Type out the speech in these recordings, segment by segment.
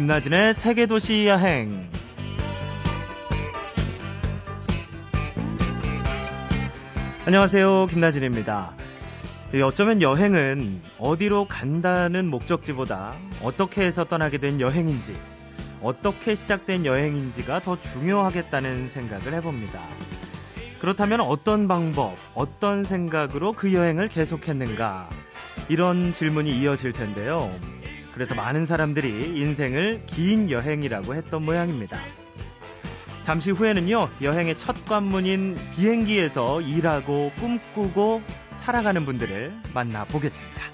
김나진의 세계도시 여행. 안녕하세요. 김나진입니다. 어쩌면 여행은 어디로 간다는 목적지보다 어떻게 해서 떠나게 된 여행인지, 어떻게 시작된 여행인지가 더 중요하겠다는 생각을 해봅니다. 그렇다면 어떤 방법, 어떤 생각으로 그 여행을 계속했는가? 이런 질문이 이어질 텐데요. 그래서 많은 사람들이 인생을 긴 여행이라고 했던 모양입니다. 잠시 후에는요, 여행의 첫 관문인 비행기에서 일하고 꿈꾸고 살아가는 분들을 만나보겠습니다.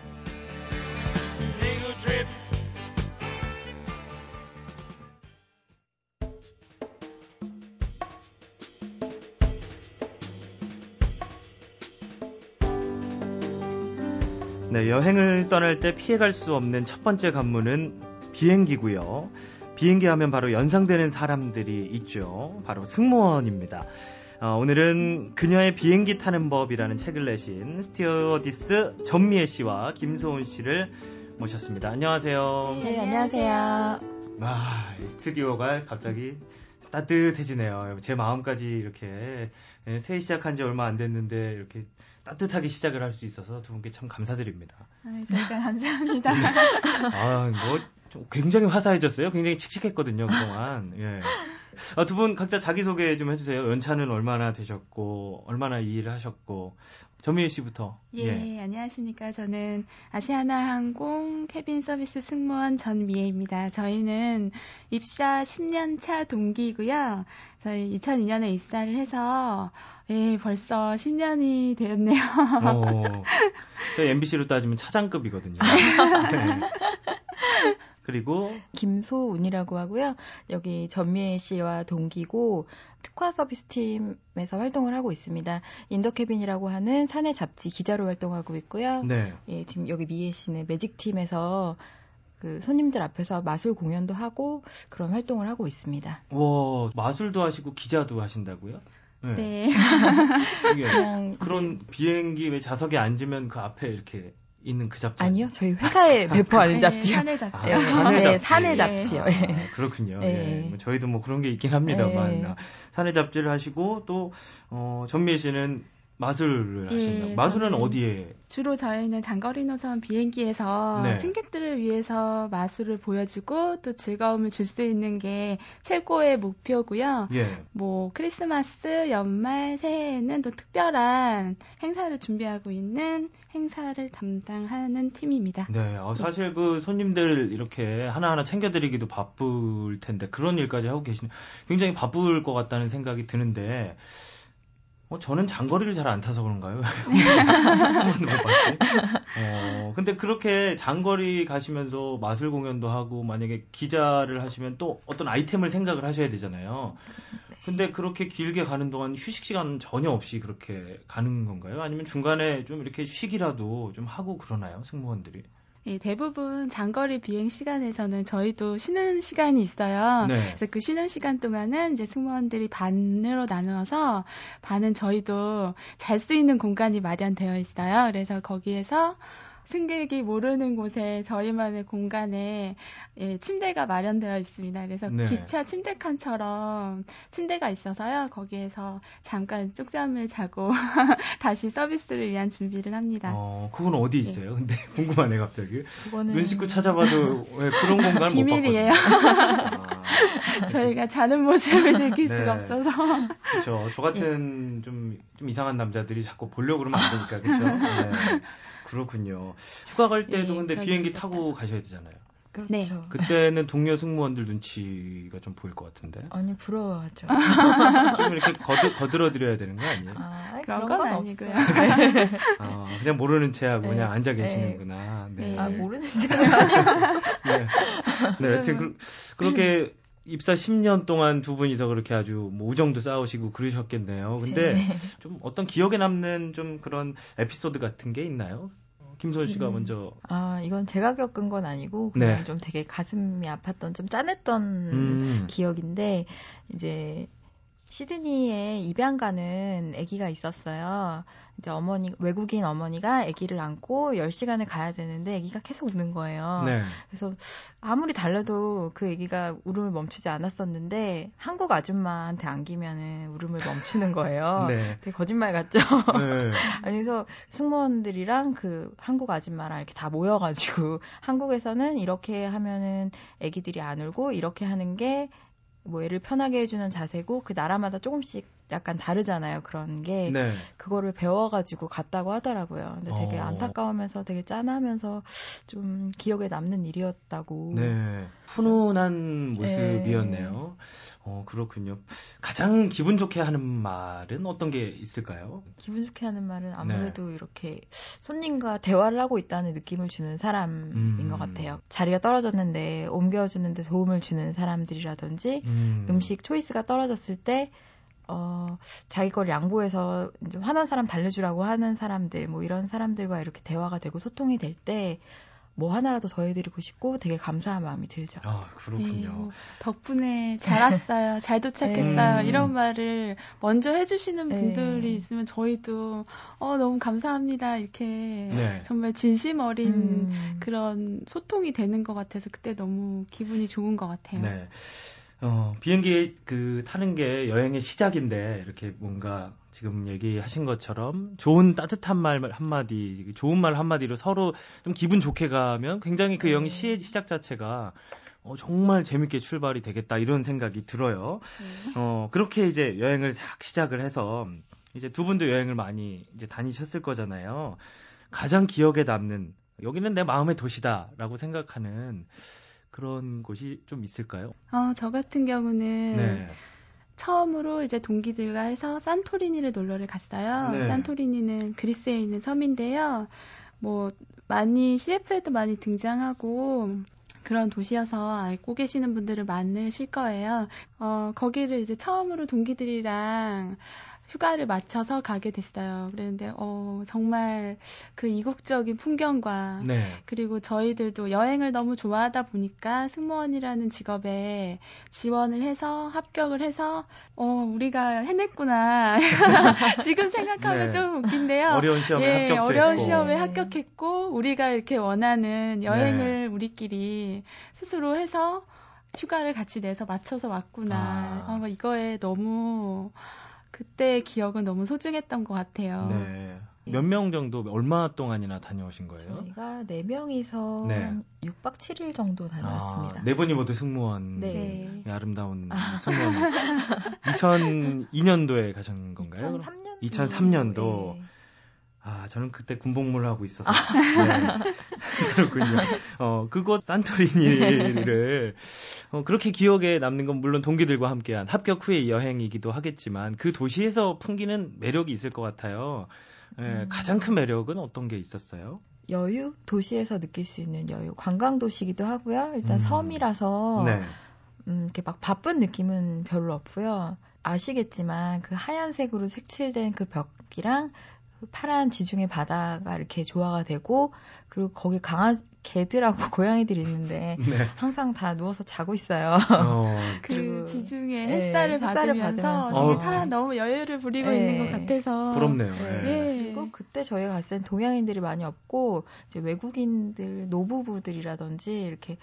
네, 여행을 떠날 때 피해갈 수 없는 첫 번째 관문은 비행기고요. 비행기 하면 바로 연상되는 사람들이 있죠. 바로 승무원입니다. 어, 오늘은 그녀의 비행기 타는 법이라는 책을 내신 스티어디스 전미애 씨와 김소은 씨를 모셨습니다. 안녕하세요. 네, 안녕하세요. 와, 스튜디오가 갑자기 따뜻해지네요. 제 마음까지 이렇게 예, 새해 시작한 지 얼마 안 됐는데 이렇게 따뜻하게 시작을 할 수 있어서 두 분께 참 감사드립니다. 아, 저희가 감사합니다. 아, 뭐 굉장히 화사해졌어요. 굉장히 칙칙했거든요, 그동안. 예. 아, 두 분 각자 자기소개 좀 해주세요. 연차는 얼마나 되셨고, 얼마나 일을 하셨고. 전미애 씨부터. 예, 예, 안녕하십니까. 저는 아시아나항공 캐빈 서비스 승무원 전미애입니다. 저희는 입사 10년 차 동기고요. 저희 2002년에 입사를 해서 예, 벌써 10년이 되었네요. 어, 저희 MBC로 따지면 차장급이거든요. 네. 그리고 김소운이라고 하고요. 여기 전미애 씨와 동기고 특화 서비스 팀에서 활동을 하고 있습니다. In the Cabin이라고 하는 사내 잡지 기자로 활동하고 있고요. 네. 예, 지금 여기 미애 씨는 매직 팀에서 그 손님들 앞에서 마술 공연도 하고 그런 활동을 하고 있습니다. 와, 마술도 하시고 기자도 하신다고요? 네. 네. 그냥 그런 비행기 왜 좌석에 앉으면 그 앞에 이렇게 있는 그 잡지 아니요, 저희 회사에 배포하는 네, 잡지요. 사내 잡지요. 아, 사내 잡지. 네, 사내 잡지요. 아, 그렇군요. 네. 예. 뭐 저희도 뭐 그런 게 있긴 합니다만 네. 사내 잡지를 하시고 또 어, 전미애 씨는 마술을 하신다. 예, 마술은 어디에? 주로 저희는 장거리 노선 비행기에서 네. 승객들을 위해서 마술을 보여주고 또 즐거움을 줄 수 있는 게 최고의 목표고요. 예. 뭐 크리스마스, 연말, 새해에는 또 특별한 행사를 준비하고 있는 행사를 담당하는 팀입니다. 네, 어, 사실 그 손님들 이렇게 하나하나 챙겨드리기도 바쁠 텐데 그런 일까지 하고 계시는 굉장히 바쁠 것 같다는 생각이 드는데. 어, 저는 장거리를 잘 안 타서 그런가요? 한 번도 못 봤지. 어, 근데 그렇게 장거리 가시면서 마술 공연도 하고 만약에 기자를 하시면 또 어떤 아이템을 생각을 하셔야 되잖아요. 근데 그렇게 길게 가는 동안 휴식 시간 전혀 없이 그렇게 가는 건가요? 아니면 중간에 좀 이렇게 쉬기라도 좀 하고 그러나요? 승무원들이? 예, 대부분 장거리 비행 시간에서는 저희도 쉬는 시간이 있어요. 네. 그래서 그 쉬는 시간 동안은 이제 승무원들이 반으로 나누어서 반은 저희도 잘 수 있는 공간이 마련되어 있어요. 그래서 거기에서 승객이 모르는 곳에 저희만의 공간에 예, 침대가 마련되어 있습니다. 그래서 네. 기차 침대 칸처럼 침대가 있어서요. 거기에서 잠깐 쪽잠을 자고 다시 서비스를 위한 준비를 합니다. 어, 그건 어디 예. 있어요? 예. 근데 궁금하네 갑자기. 그거는 눈 씻고 찾아봐도 왜 그런 공간 비밀이에요. 아, 저희가 자는 모습을 느낄 네. 수가 없어서. 그렇죠. 저 같은 예. 좀, 좀 이상한 남자들이 자꾸 보려고 그러면 안 되니까 그렇죠. 네. 그렇군요. 휴가 갈 때도 예, 근데 비행기 타고 가셔야 되잖아요. 그렇죠. 네. 그때는 동료 승무원들 눈치가 좀 보일 것 같은데. 아니 부러워하죠. 좀 이렇게 거드, 거들어 드려야 되는 거 아니에요? 아, 그런, 건, 건 아니고요. 아, 그냥 모르는 체하고 네. 그냥 앉아 계시는구나. 네. 네. 아 모르는 체. 네. 네. 지금 그, 렇게 입사 10년 동안 두 분이서 그렇게 아주 뭐 우정도 싸우시고 그러셨겠네요. 근데 네. 좀 어떤 기억에 남는 좀 그런 에피소드 같은 게 있나요? 김소연 씨가 음. 먼저. 아, 이건 제가 겪은 건 아니고 그냥 네. 좀 되게 가슴이 아팠던 좀 짠했던 음. 기억인데 이제 시드니에 입양 가는 아기가 있었어요. 이제 어머니 외국인 어머니가 아기를 안고 10시간을 가야 되는데 아기가 계속 우는 거예요. 네. 그래서 아무리 달래도 그 아기가 울음을 멈추지 않았었는데 한국 아줌마한테 안기면은 울음을 멈추는 거예요. 네. 되게 거짓말 같죠? 네. 아니 그래서 승무원들이랑 그 한국 아줌마랑 이렇게 다 모여 가지고 한국에서는 이렇게 하면은 아기들이 안 울고 이렇게 하는 게 뭐 애를 편하게 해주는 자세고 그 나라마다 조금씩 약간 다르잖아요. 그런 게 네. 그거를 배워가지고 갔다고 하더라고요. 근데 되게 어. 안타까우면서 되게 짠하면서 좀 기억에 남는 일이었다고. 네, 훈훈한 모습이었네요. 네. 어 그렇군요. 가장 기분 좋게 하는 말은 어떤 게 있을까요? 기분 좋게 하는 말은 아무래도 네. 이렇게 손님과 대화를 하고 있다는 느낌을 주는 사람인 음. 것 같아요. 자리가 떨어졌는데 옮겨주는데 도움을 주는 사람들이라든지 음. 음식 초이스가 떨어졌을 때 어, 자기 걸 양보해서 이제 화난 사람 달래주라고 하는 사람들, 뭐 이런 사람들과 이렇게 대화가 되고 소통이 될 때, 뭐 하나라도 더 해드리고 싶고 되게 감사한 마음이 들죠. 아, 그렇군요. 네, 덕분에 잘 왔어요. 잘 도착했어요. 네. 이런 말을 먼저 해주시는 네. 분들이 있으면 저희도, 어, 너무 감사합니다. 이렇게 네. 정말 진심 어린 음. 그런 소통이 되는 것 같아서 그때 너무 기분이 좋은 것 같아요. 네. 어, 비행기 그 타는 게 여행의 시작인데 이렇게 뭔가 지금 얘기하신 것처럼 좋은 따뜻한 말 한마디, 좋은 말 한마디로 서로 좀 기분 좋게 가면 굉장히 그 여행 시의 시작 자체가 어, 정말 재밌게 출발이 되겠다 이런 생각이 들어요. 네. 어, 그렇게 이제 여행을 싹 시작을 해서 이제 두 분도 여행을 많이 이제 다니셨을 거잖아요. 가장 기억에 남는 여기는 내 마음의 도시다라고 생각하는 그런 곳이 좀 있을까요? 어, 저 같은 경우는 네. 처음으로 이제 동기들과 해서 산토리니를 놀러를 갔어요. 네. 산토리니는 그리스에 있는 섬인데요. 뭐 많이 CF에도 많이 등장하고 그런 도시여서 알고 계시는 분들은 많으실 거예요. 어, 거기를 이제 처음으로 동기들이랑 휴가를 맞춰서 가게 됐어요. 그랬는데 어 정말 그 이국적인 풍경과 네. 그리고 저희들도 여행을 너무 좋아하다 보니까 승무원이라는 직업에 지원을 해서 합격을 해서 어 우리가 해냈구나. 지금 생각하면 네. 좀 웃긴데요. 어려운 시험에 예, 합격했고 어려운 시험에 네. 합격했고 우리가 이렇게 원하는 여행을 네. 우리끼리 스스로 해서 휴가를 같이 내서 맞춰서 왔구나. 아. 어, 이거에 너무 그때 기억은 너무 소중했던 것 같아요. 네. 예. 몇명 정도 얼마 동안이나 다녀오신 거예요? 저희가 4명이서 네. 6박 7일 정도 다녀왔습니다. 아, 네 분이 모두 승무원. 네. 네. 아름다운 아. 승무원. 2002년도에 가신 건가요? 2003년도. 2003년도. 네. 아, 저는 그때 군복무를 하고 있어서. 아. 네. 그렇군요. 어, 그곳 산토리니를 어, 그렇게 기억에 남는 건 물론 동기들과 함께한 합격 후의 여행이기도 하겠지만 그 도시에서 풍기는 매력이 있을 것 같아요. 예, 음. 가장 큰 매력은 어떤 게 있었어요? 여유? 도시에서 느낄 수 있는 여유. 관광 도시기도 하고요. 일단 음. 섬이라서 네. 음, 이렇게 막 바쁜 느낌은 별로 없고요. 아시겠지만 그 하얀색으로 색칠된 그 벽이랑 파란 지중해 바다가 이렇게 조화가 되고 그리고 거기 강아 개들하고 고양이들이 있는데 네. 항상 다 누워서 자고 있어요. 어. 그 지중해 네, 햇살을, 네, 받으면서, 받으면서. 어. 다 너무 여유를 부리고 네. 있는 것 같아서 부럽네요. 네. 네. 그리고 그때 저희가 갔을 땐 동양인들이 많이 없고 이제 외국인들 노부부들이라든지 이렇게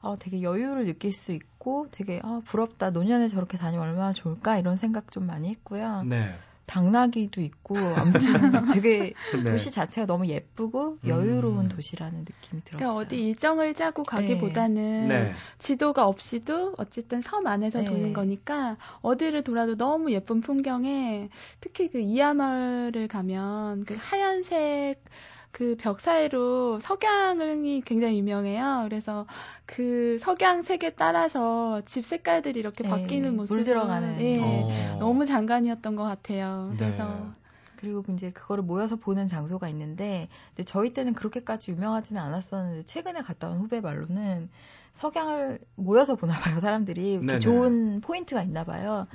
어, 되게 여유를 느낄 수 있고 되게 어, 부럽다 노년에 저렇게 다니면 얼마나 좋을까 이런 생각 좀 많이 했고요. 네. 당나귀도 있고 아무튼 되게 네. 도시 자체가 너무 예쁘고 여유로운 음. 도시라는 느낌이 들었어요. 그러니까 어디 일정을 짜고 가기보다는 네. 네. 지도가 없이도 어쨌든 섬 안에서 네. 도는 거니까 어디를 돌아도 너무 예쁜 풍경에 특히 그 이하마을을 가면 그 하얀색 그 벽 사이로 석양이 굉장히 유명해요. 그래서 그 석양 색에 따라서 집 색깔들이 이렇게 네, 바뀌는 모습 물 들어가는 네, 어. 너무 장관이었던 것 같아요. 그래서 네. 그리고 이제 그거를 모여서 보는 장소가 있는데 근데 저희 때는 그렇게까지 유명하지는 않았었는데 최근에 갔다 온 후배 말로는 석양을 모여서 보나 봐요 사람들이 좋은 포인트가 있나 봐요.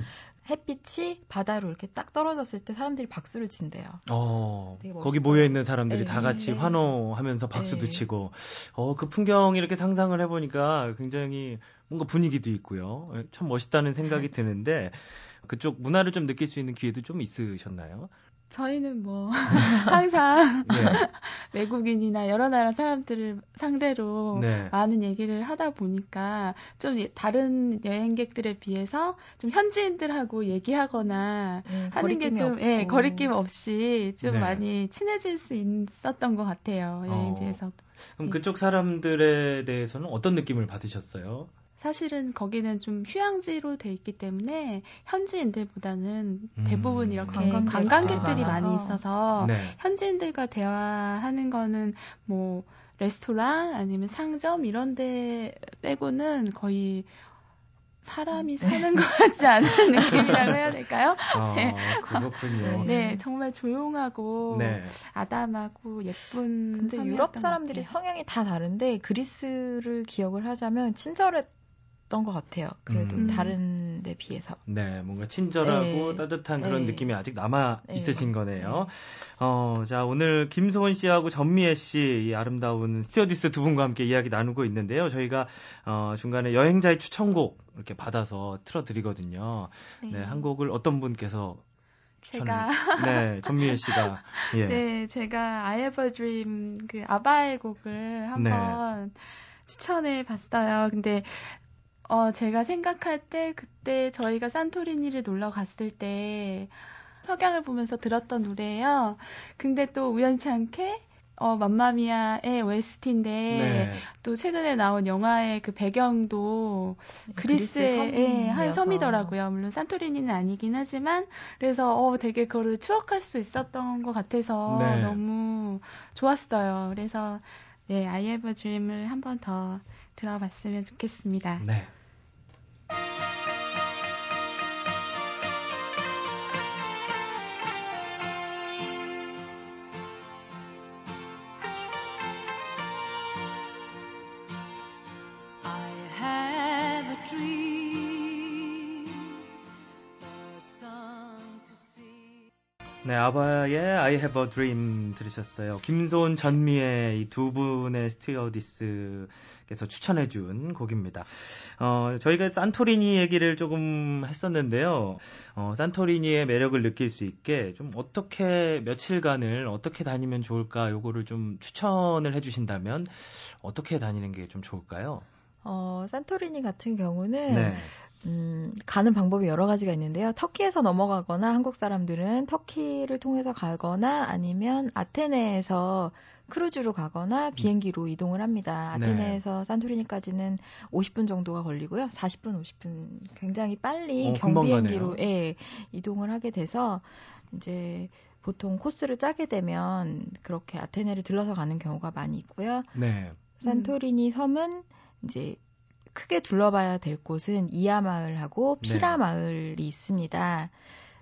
햇빛이 바다로 이렇게 딱 떨어졌을 때 사람들이 박수를 친대요. 어, 거기 모여 있는 사람들이 네, 다 같이 네. 환호하면서 박수도 네. 치고, 어, 그 풍경 이렇게 상상을 해보니까 굉장히 뭔가 분위기도 있고요. 예, 참 멋있다는 생각이 드는데, 그쪽 문화를 좀 느낄 수 있는 기회도 좀 있으셨나요? 저희는 뭐 항상 네. 외국인이나 여러 나라 사람들을 상대로 네. 많은 얘기를 하다 보니까 좀 다른 여행객들에 비해서 좀 현지인들하고 얘기하거나 네, 하는 게 좀 예, 거리낌 없이 좀 네. 많이 친해질 수 있었던 것 같아요 여행지에서. 어, 그럼 그쪽 사람들에 대해서는 어떤 느낌을 받으셨어요? 사실은 거기는 좀 휴양지로 돼 있기 때문에 현지인들보다는 음. 대부분 이렇게 관광객. 들이 많이 있어서 네. 현지인들과 대화하는 거는 뭐 레스토랑 아니면 상점 이런 데 빼고는 거의 사람이 사는 것 같지 않은 느낌이라고 해야 될까요? 어, 네. 그렇군요. 네, 정말 조용하고 네. 아담하고 예쁜. 근데 유럽 사람들이 성향이 다 다른데 그리스를 기억을 하자면 친절했 있었던 것 같아요. 그래도 음. 다른 데 비해서. 네, 뭔가 친절하고 네. 따뜻한 그런 네. 느낌이 아직 남아 네. 있으신 거네요. 어, 자, 오늘 김소원 씨하고 전미애 씨, 이 아름다운 스튜어디스 두 분과 함께 이야기 나누고 있는데요. 저희가, 어, 중간에 여행자의 추천곡 이렇게 받아서 틀어드리거든요. 네, 네한 곡을 어떤 분께서 제가 네 전미애 씨가 예. 네 제가 I Have a Dream 그 아바의 곡을 한번 네. 추천해 봤어요. 근데 어, 제가 생각할 때 그때 저희가 산토리니를 놀러 갔을 때 석양을 보면서 들었던 노래예요. 근데 또 우연치 않게 어, 맘마미아의 OST인데 네. 또 최근에 나온 영화의 그 배경도 네, 그리스의 한 섬이더라고요. 물론 산토리니는 아니긴 하지만 그래서 어, 되게 그거를 추억할 수 있었던 것 같아서 네. 너무 좋았어요. 그래서 네, I Have a Dream을 한 번 더 들어봤으면 좋겠습니다. 네. 아바의 I Have a Dream 들으셨어요. 김소은, 전미의 이 두 분의 스튜어디스께서 추천해준 곡입니다. 어, 저희가 산토리니 얘기를 조금 했었는데요. 어, 산토리니의 매력을 느낄 수 있게 좀 어떻게 며칠간을 어떻게 다니면 좋을까 요거를 좀 추천을 해주신다면 어떻게 다니는 게 좀 좋을까요? 어, 산토리니 같은 경우는 네. 음, 가는 방법이 여러 가지가 있는데요. 터키에서 넘어가거나 한국 사람들은 터키를 통해서 가거나 아니면 아테네에서 크루즈로 가거나 비행기로 이동을 합니다. 네. 아테네에서 네. 산토리니까지는 50분 정도가 걸리고요. 40분, 50분 굉장히 빨리 어, 경비행기로 예, 이동을 하게 돼서 이제 보통 코스를 짜게 되면 그렇게 아테네를 들러서 가는 경우가 많이 있고요. 네. 산토리니 섬은 이제 크게 둘러봐야 될 곳은 이하 마을하고 피라 네. 마을이 있습니다.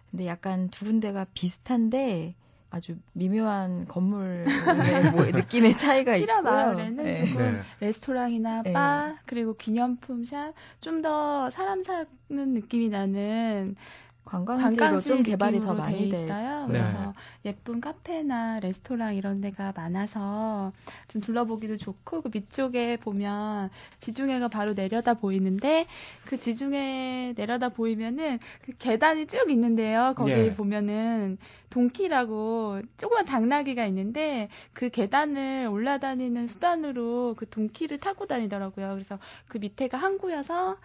근데 약간 두 군데가 비슷한데 아주 미묘한 건물의 뭐 느낌의 차이가 있고요. 피라 마을에는 네. 조금 네. 레스토랑이나 네. 바 그리고 기념품 샵 좀 더 사람 사는 느낌이 나는 관광지로 좀 개발이 더 많이 돼 있어요. 네. 그래서 예쁜 카페나 레스토랑 이런 데가 많아서 좀 둘러보기도 좋고 그 밑쪽에 보면 지중해가 바로 내려다 보이는데 그 지중해 내려다 보이면은 그 계단이 쭉 있는데요. 거기 예. 보면은 동키라고 조그만 당나귀가 있는데 그 계단을 올라다니는 수단으로 그 동키를 타고 다니더라고요. 그래서 그 밑에가 항구여서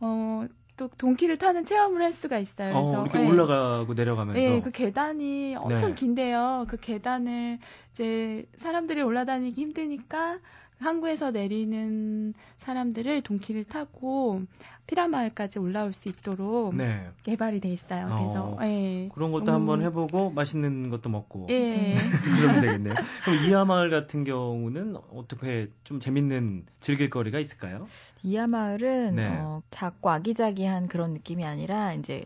어, 또 동키를 타는 체험을 할 수가 있어요. 어, 그래서 어, 이렇게 네. 올라가고 내려가면서. 네, 그 계단이 엄청 네. 긴데요. 그 계단을 이제 사람들이 올라다니기 힘드니까 항구에서 내리는 사람들을 동키를 타고 피라마을까지 올라올 수 있도록 네. 개발이 돼 있어요. 그래서 어, 네. 그런 것도 음. 한번 해보고 맛있는 것도 먹고 예. 그러면 되겠네요. 그럼 이하마을 같은 경우는 어떻게 좀 재밌는 즐길거리가 있을까요? 이하마을은 네. 어, 작고 아기자기한 그런 느낌이 아니라 이제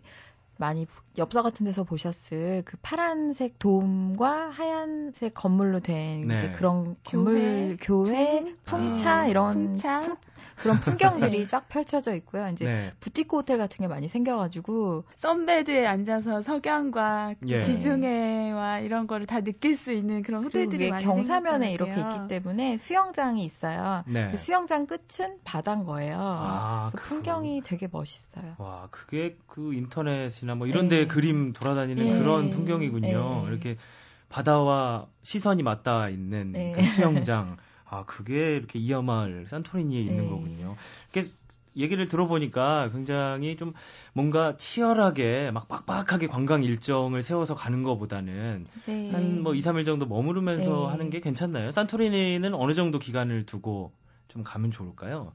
많이 엽서 같은 데서 보셨을 그 파란색 돔과 하얀색 건물로 된 네. 이제 그런 건물 교회, 교회 풍차 네. 이런 풍차? 풍, 그런 풍경들이 쫙 펼쳐져 있고요. 이제 네. 부티크 호텔 같은 게 많이 생겨가지고 썬베드에 앉아서 석양과 예. 지중해와 이런 거를 다 느낄 수 있는 그런 호텔들이 많이 경사면에 이렇게 있기 때문에 수영장이 있어요. 네. 그 수영장 끝은 바다인 거예요. 아, 그래서 그... 풍경이 되게 멋있어요. 와, 그게 그 인터넷이나 뭐 이런 데 네. 그림 돌아다니는 네. 그런 풍경이군요. 네. 이렇게 바다와 시선이 맞닿아 있는 네. 그 수영장. 아, 그게 이렇게 이하마을 산토리니에 있는 네. 거군요. 이렇게 얘기를 들어보니까 굉장히 좀 뭔가 치열하게 막 빡빡하게 관광 일정을 세워서 가는 것보다는 네. 한뭐 2, 3일 정도 머무르면서 네. 하는 게 괜찮나요? 산토리니는 어느 정도 기간을 두고 좀 가면 좋을까요?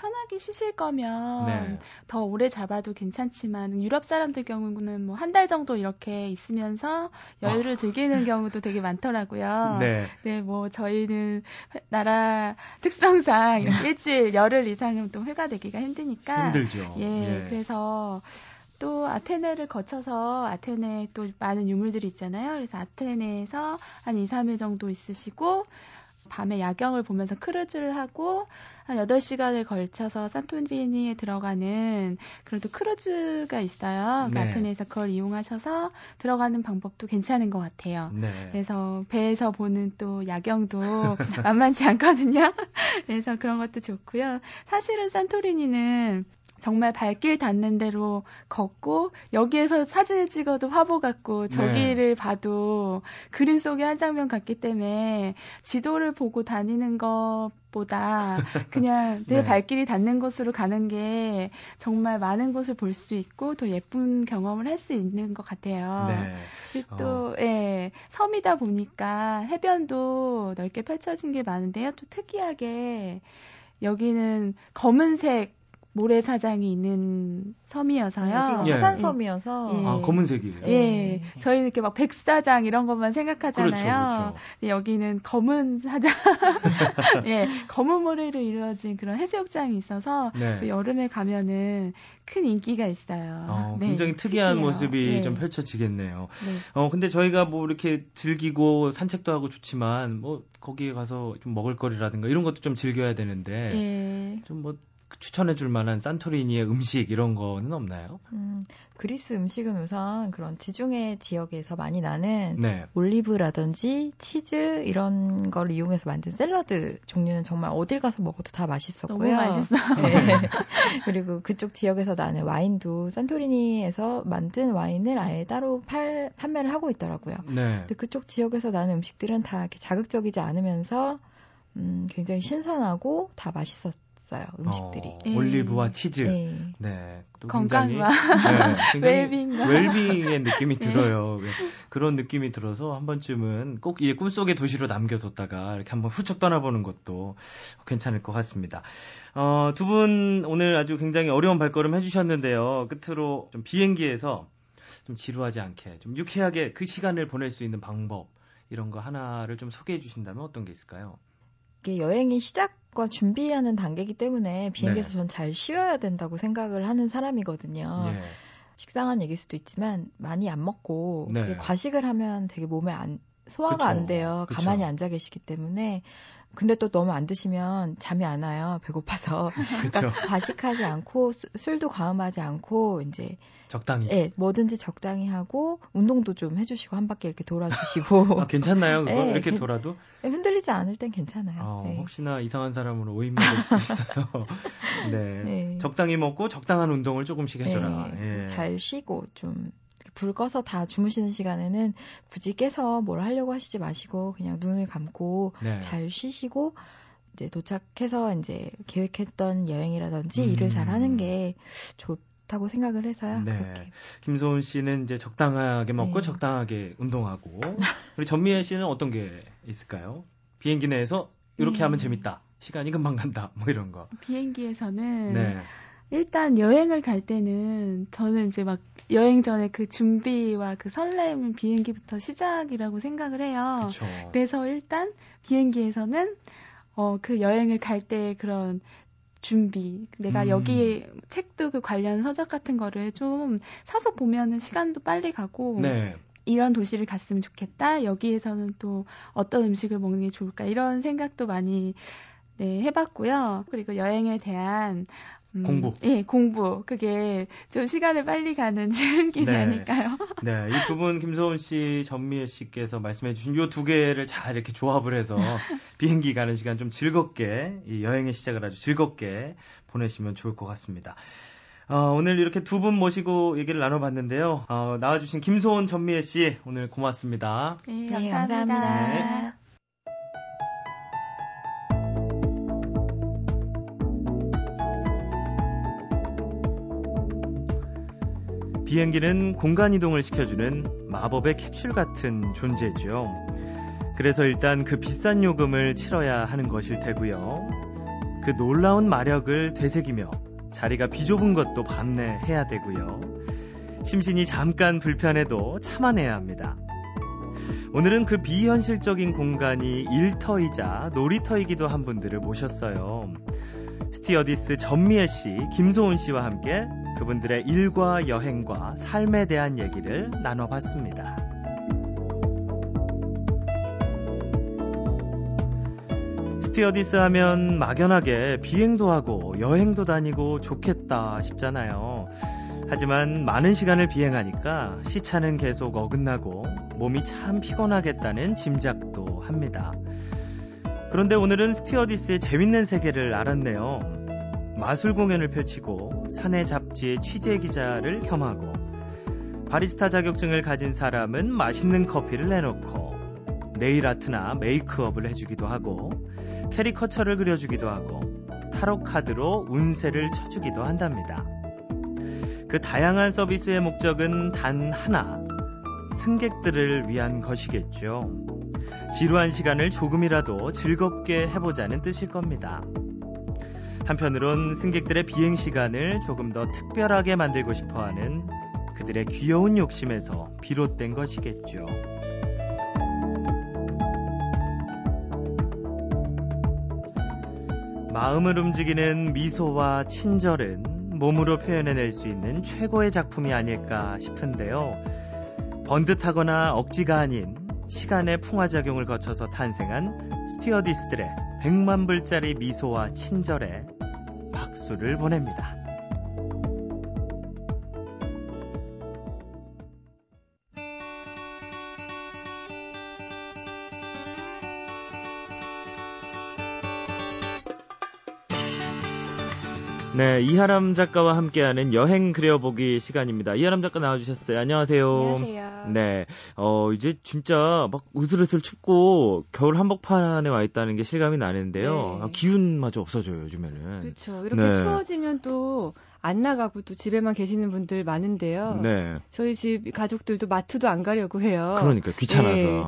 편하게 쉬실 거면 네. 더 오래 잡아도 괜찮지만 유럽 사람들 경우는 뭐 한 달 정도 이렇게 있으면서 여유를 아. 즐기는 경우도 되게 많더라고요. 네. 네, 뭐 저희는 나라 특성상 일주일 열흘 이상은 또 회가되기가 힘드니까 힘들죠. 예, 예. 그래서 또 아테네를 거쳐서 아테네 또 많은 유물들이 있잖아요. 그래서 아테네에서 한 2, 3일 정도 있으시고 밤에 야경을 보면서 크루즈를 하고 한 8시간을 걸쳐서 산토리니에 들어가는 그런 또 크루즈가 있어요. 그 네. 아테네에서 그걸 이용하셔서 들어가는 방법도 괜찮은 것 같아요. 네. 그래서 배에서 보는 또 야경도 만만치 않거든요. 그래서 그런 것도 좋고요. 사실은 산토리니는 정말 발길 닿는 대로 걷고 여기에서 사진을 찍어도 화보 같고 저기를 네. 봐도 그림 속의 한 장면 같기 때문에 지도를 보고 다니는 것 보다 그냥 내 네. 발길이 닿는 곳으로 가는 게 정말 많은 곳을 볼 수 있고 더 예쁜 경험을 할 수 있는 것 같아요. 네. 또 어. 예, 섬이다 보니까 해변도 넓게 펼쳐진 게 많은데요. 또 특이하게 여기는 검은색 모래사장이 있는 섬이어서요. 예. 화산섬이어서. 예. 아, 검은색이에요? 예. 예. 저희는 이렇게 막 백사장 이런 것만 생각하잖아요. 그렇죠, 그렇죠. 여기는 검은 사장. 예. 검은 모래로 이루어진 그런 해수욕장이 있어서 네. 여름에 가면은 큰 인기가 있어요. 어, 네. 굉장히 특이한 특이해요. 모습이 네. 좀 펼쳐지겠네요. 네. 어, 근데 저희가 뭐 이렇게 즐기고 산책도 하고 좋지만 뭐 거기에 가서 좀 먹을거리라든가 이런 것도 좀 즐겨야 되는데 예. 좀뭐 추천해 줄 만한 산토리니의 음식 이런 거는 없나요? 음, 그리스 음식은 우선 그런 지중해 지역에서 많이 나는 네. 올리브라든지 치즈 이런 걸 이용해서 만든 샐러드 종류는 정말 어딜 가서 먹어도 다 맛있었고요. 너무 맛있어. 네. 그리고 그쪽 지역에서 나는 와인도 산토리니에서 만든 와인을 아예 따로 팔, 판매를 하고 있더라고요. 네. 근데 그쪽 지역에서 나는 음식들은 다 이렇게 자극적이지 않으면서 음, 굉장히 신선하고 다 맛있었. 있어요 음식들이. 어, 네. 올리브와 치즈. 네. 네. 건강과 네, 웰빙과 웰빙의 느낌이 네. 들어요. 그런 느낌이 들어서 한 번쯤은 꼭 이 꿈속의 도시로 남겨뒀다가 이렇게 한번 훌쩍 떠나보는 것도 괜찮을 것 같습니다. 어, 두 분 오늘 아주 굉장히 어려운 발걸음 해주셨는데요. 끝으로 좀 비행기에서 좀 지루하지 않게 좀 유쾌하게 그 시간을 보낼 수 있는 방법 이런 거 하나를 좀 소개해 주신다면 어떤 게 있을까요? 이게 여행이 시작 과 준비하는 단계이기 때문에 비행기에서 네. 전잘 쉬어야 된다고 생각을 하는 사람이거든요. 네. 식상한 얘기일 수도 있지만 많이 안 먹고 네. 과식을 하면 되게 몸에 안 소화가 그쵸. 안 돼요. 그쵸. 가만히 앉아 계시기 때문에 근데 또 너무 안 드시면 잠이 안 와요. 배고파서. 그러니까 과식하지 않고 수, 술도 과음하지 않고 이제 적당히. 예, 뭐든지 적당히 하고 운동도 좀 해주시고 한 바퀴 이렇게 돌아주시고. 아, 괜찮나요? 그거? 예, 이렇게 돌아도? 예, 흔들리지 않을 땐 괜찮아요. 어, 네. 혹시나 이상한 사람으로 오인받을 수 있어서. 네. 네. 적당히 먹고 적당한 운동을 조금씩 해줘라. 예. 잘 쉬고 좀 불 꺼서 다 주무시는 시간에는 굳이 깨서 뭘 하려고 하시지 마시고 그냥 눈을 감고 네. 잘 쉬시고 이제 도착해서 이제 계획했던 여행이라든지 음. 일을 잘 하는 게 좋 다고 생각을 해서요. 네. 그렇게. 김소은 씨는 이제 적당하게 먹고 네. 적당하게 운동하고 우리 전미애 씨는 어떤 게 있을까요? 비행기 내에서 이렇게 네. 하면 재밌다. 시간이 금방 간다. 뭐 이런 거. 비행기에서는 네. 일단 여행을 갈 때는 저는 이제 막 여행 전에 그 준비와 그 설렘 비행기부터 시작이라고 생각을 해요. 그쵸. 그래서 일단 비행기에서는 어 그 여행을 갈 때 그런 준비. 내가 음. 여기 책도 그 관련 서적 같은 거를 좀 사서 보면은 시간도 빨리 가고 네. 이런 도시를 갔으면 좋겠다. 여기에서는 또 어떤 음식을 먹는 게 좋을까 이런 생각도 많이 네, 해봤고요. 그리고 여행에 대한 음, 공부. 예, 공부. 그게 좀 시간을 빨리 가는 즐길이 네. 네, 이 두 분 김소은 씨, 전미애 씨께서 말씀해 주신 이두 개를 잘 이렇게 조합을 해서 비행기 가는 시간 좀 즐겁게 이 여행의 시작을 아주 즐겁게 보내시면 좋을 것 같습니다. 어, 오늘 이렇게 두 분 모시고 얘기를 나눠봤는데요. 어, 나와주신 김소은, 전미애 씨 오늘 고맙습니다. 네, 감사합니다. 네, 감사합니다. 네. 비행기는 공간 이동을 시켜주는 마법의 캡슐 같은 존재죠. 그래서 일단 그 비싼 요금을 치러야 하는 것일 테고요. 그 놀라운 마력을 되새기며 자리가 비좁은 것도 반내해야 되고요. 심신이 잠깐 불편해도 참아내야 합니다. 오늘은 그 비현실적인 공간이 일터이자 놀이터이기도 한 분들을 모셨어요. 스튜어디스 전미애 씨, 김소은 씨와 함께 그분들의 일과 여행과 삶에 대한 얘기를 나눠봤습니다. 스튜어디스 하면 막연하게 비행도 하고 여행도 다니고 좋겠다 싶잖아요. 하지만 많은 시간을 비행하니까 시차는 계속 어긋나고 몸이 참 피곤하겠다는 짐작도 합니다. 그런데 오늘은 스튜어디스의 재밌는 세계를 알았네요. 마술 공연을 펼치고 사내 잡지의 취재 기자를 겸하고 바리스타 자격증을 가진 사람은 맛있는 커피를 내놓고 네일 아트나 메이크업을 해주기도 하고 캐리커처를 그려주기도 하고 타로 카드로 운세를 쳐주기도 한답니다. 그 다양한 서비스의 목적은 단 하나, 승객들을 위한 것이겠죠. 지루한 시간을 조금이라도 즐겁게 해보자는 뜻일 겁니다. 한편으론 승객들의 비행 시간을 조금 더 특별하게 만들고 싶어 하는 그들의 귀여운 욕심에서 비롯된 것이겠죠. 마음을 움직이는 미소와 친절은 몸으로 표현해낼 수 있는 최고의 작품이 아닐까 싶은데요. 번듯하거나 억지가 아닌 시간의 풍화작용을 거쳐서 탄생한 스튜어디스들의 100만 불짜리 미소와 친절에 박수를 보냅니다. 네, 이하람 작가와 함께하는 여행 그려보기 시간입니다. 이하람 작가 나와주셨어요. 안녕하세요. 안녕하세요. 네, 어, 이제 진짜 막 으슬으슬 춥고 겨울 한복판에 와 있다는 게 실감이 나는데요. 네. 아, 기운마저 없어져요, 요즘에는. 그렇죠. 이렇게 네. 추워지면 또 안 나가고 또 집에만 계시는 분들 많은데요. 네. 저희 집 가족들도 마트도 안 가려고 해요. 그러니까 귀찮아서. 네.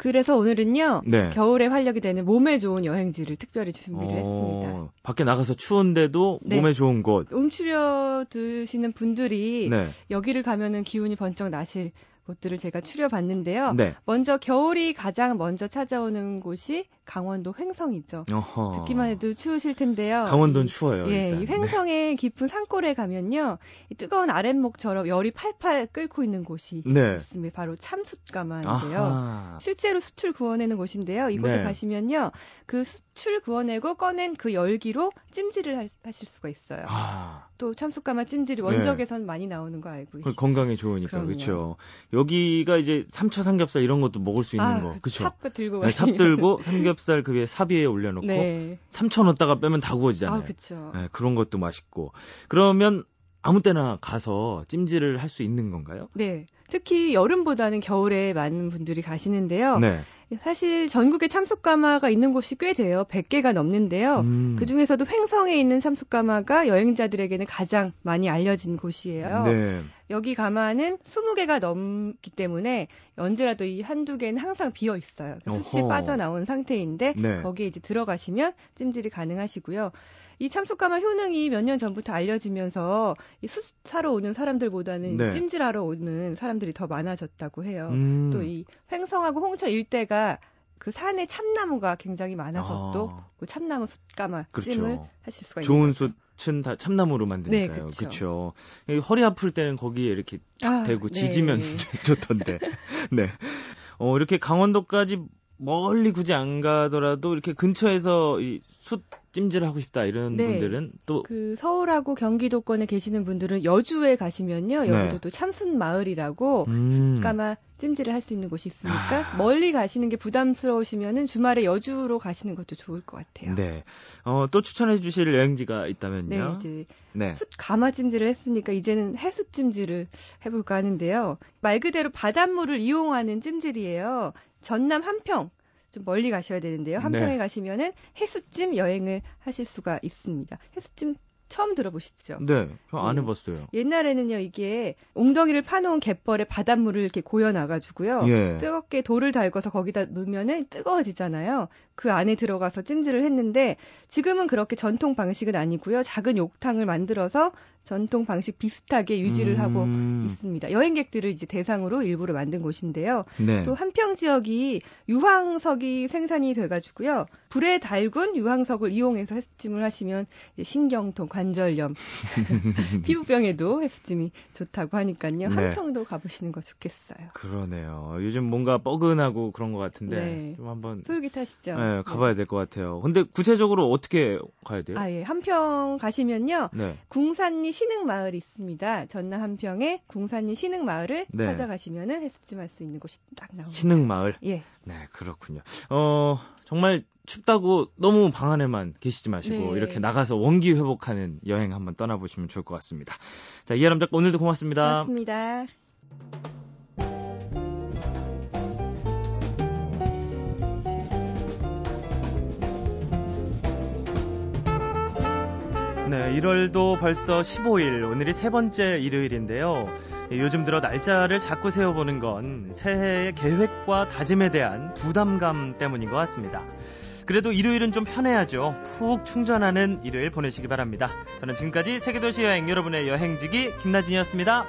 그래서 오늘은요. 네. 겨울에 활력이 되는 몸에 좋은 여행지를 특별히 준비를 어, 했습니다. 밖에 나가서 추운데도 네. 몸에 좋은 곳. 움츠려 드시는 분들이 네. 여기를 가면은 기운이 번쩍 나실 곳들을 제가 추려봤는데요. 네. 먼저 겨울이 가장 먼저 찾아오는 곳이 강원도 횡성이죠. 어허. 듣기만 해도 추우실 텐데요. 강원도는 추워요. 예, 일단. 이 횡성의 네. 깊은 산골에 가면요, 이 뜨거운 아랫목처럼 열이 팔팔 끓고 있는 곳이 네. 있습니다. 바로 참숯가마인데요. 아하. 실제로 숯을 구워내는 곳인데요. 이곳에 네. 가시면요, 그 숯을 구워내고 꺼낸 그 열기로 찜질을 하실 수가 있어요. 아. 또 참숯가마 찜질이 원적에선 네. 많이 나오는 거 알고 계시죠? 건강에 좋으니까 그렇죠. 여기가 이제 삼초 삼겹살 이런 것도 먹을 수 있는 아, 거, 그렇죠? 삽 들고 네, 삽 들고 삼겹 삼겹살 그 위에 삽 위에 올려놓고 네. 3천 넣었다가 빼면 다 구워지잖아요. 아, 그렇죠. 네, 그런 것도 맛있고. 그러면 아무 때나 가서 찜질을 할 수 있는 건가요? 네. 특히 여름보다는 겨울에 많은 분들이 가시는데요. 네. 사실 전국에 참숯가마가 있는 곳이 꽤 돼요. 100개가 넘는데요. 음. 그 중에서도 횡성에 있는 참숯가마가 여행자들에게는 가장 많이 알려진 곳이에요. 네. 여기 가마는 20개가 넘기 때문에 언제라도 이 한두 개는 항상 비어 있어요. 숯이 빠져나온 상태인데 네. 거기에 이제 들어가시면 찜질이 가능하시고요. 이 참숯가마 효능이 몇 년 전부터 알려지면서 이 숯사러 오는 사람들보다는 네. 찜질하러 오는 사람들이 더 많아졌다고 해요. 음. 또이 횡성하고 홍천 일대가 그 산에 참나무가 굉장히 많아서 아. 또그 참나무 숯가마 그렇죠. 찜을 하실 수가 있는 좋은 숯은 다 참나무로 만드니까요. 네, 그렇죠. 허리 아플 때는 거기에 이렇게 딱 아, 대고 네. 지지면 좋던데. 네. 어, 이렇게 강원도까지 멀리 굳이 안 가더라도 이렇게 근처에서 이숯 찜질을 하고 싶다 이런 네. 분들은 또 그 서울하고 경기도권에 계시는 분들은 여주에 가시면요 여기도 네. 또 참순 마을이라고 음. 까마 찜질을 할 수 있는 곳이 있으니까 아. 멀리 가시는 게 부담스러우시면은 주말에 여주로 가시는 것도 좋을 것 같아요. 네. 어, 또 추천해 주실 여행지가 있다면요. 네, 이제 네. 숯 가마 찜질을 했으니까 이제는 해수 찜질을 해볼까 하는데요. 말 그대로 바닷물을 이용하는 찜질이에요. 전남 한평 좀 멀리 가셔야 되는데요. 한평에 네. 가시면은 해수찜 여행을 하실 수가 있습니다. 해수찜 처음 들어보시죠? 네, 저안 네. 해봤어요. 옛날에는요, 이게 웅덩이를 파놓은 갯벌에 바닷물을 이렇게 고여놔가지고요. 예. 뜨겁게 돌을 달궈서 거기다 넣으면은 뜨거워지잖아요. 그 안에 들어가서 찜질을 했는데 지금은 그렇게 전통 방식은 아니고요. 작은 욕탕을 만들어서 전통 방식 비슷하게 유지를 음... 하고 있습니다. 여행객들을 이제 대상으로 일부러 만든 곳인데요. 네. 또 한평 지역이 유황석이 생산이 돼가지고요. 불에 달군 유황석을 이용해서 햇찜을 하시면 신경통, 관절염, 피부병에도 햇찜이 좋다고 하니까요. 네. 한평도 가보시는 거 좋겠어요. 그러네요. 요즘 뭔가 뻐근하고 그런 것 같은데 네. 좀 한번 솔깃하시죠. 네, 가봐야 될 것 같아요. 근데 구체적으로 어떻게 가야 돼요? 아 예, 한평 가시면요. 네. 궁산리 신흥마을이 있습니다. 전남 한평에 궁산리 신흥마을을 네. 찾아가시면은 햇찜 할 수 있는 곳이 딱 나옵니다. 신흥마을? 예. 네, 그렇군요. 어, 정말 춥다고 너무 방 안에만 계시지 마시고 네. 이렇게 나가서 원기 회복하는 여행 한번 떠나보시면 좋을 것 같습니다. 자, 이하람 작가 오늘도 고맙습니다. 고맙습니다. 1월도 벌써 15일, 오늘이 세 번째 일요일인데요. 요즘 들어 날짜를 자꾸 세워보는 건 새해의 계획과 다짐에 대한 부담감 때문인 것 같습니다. 그래도 일요일은 좀 편해야죠. 푹 충전하는 일요일 보내시기 바랍니다. 저는 지금까지 세계도시 여행 여러분의 여행지기 김나진이었습니다.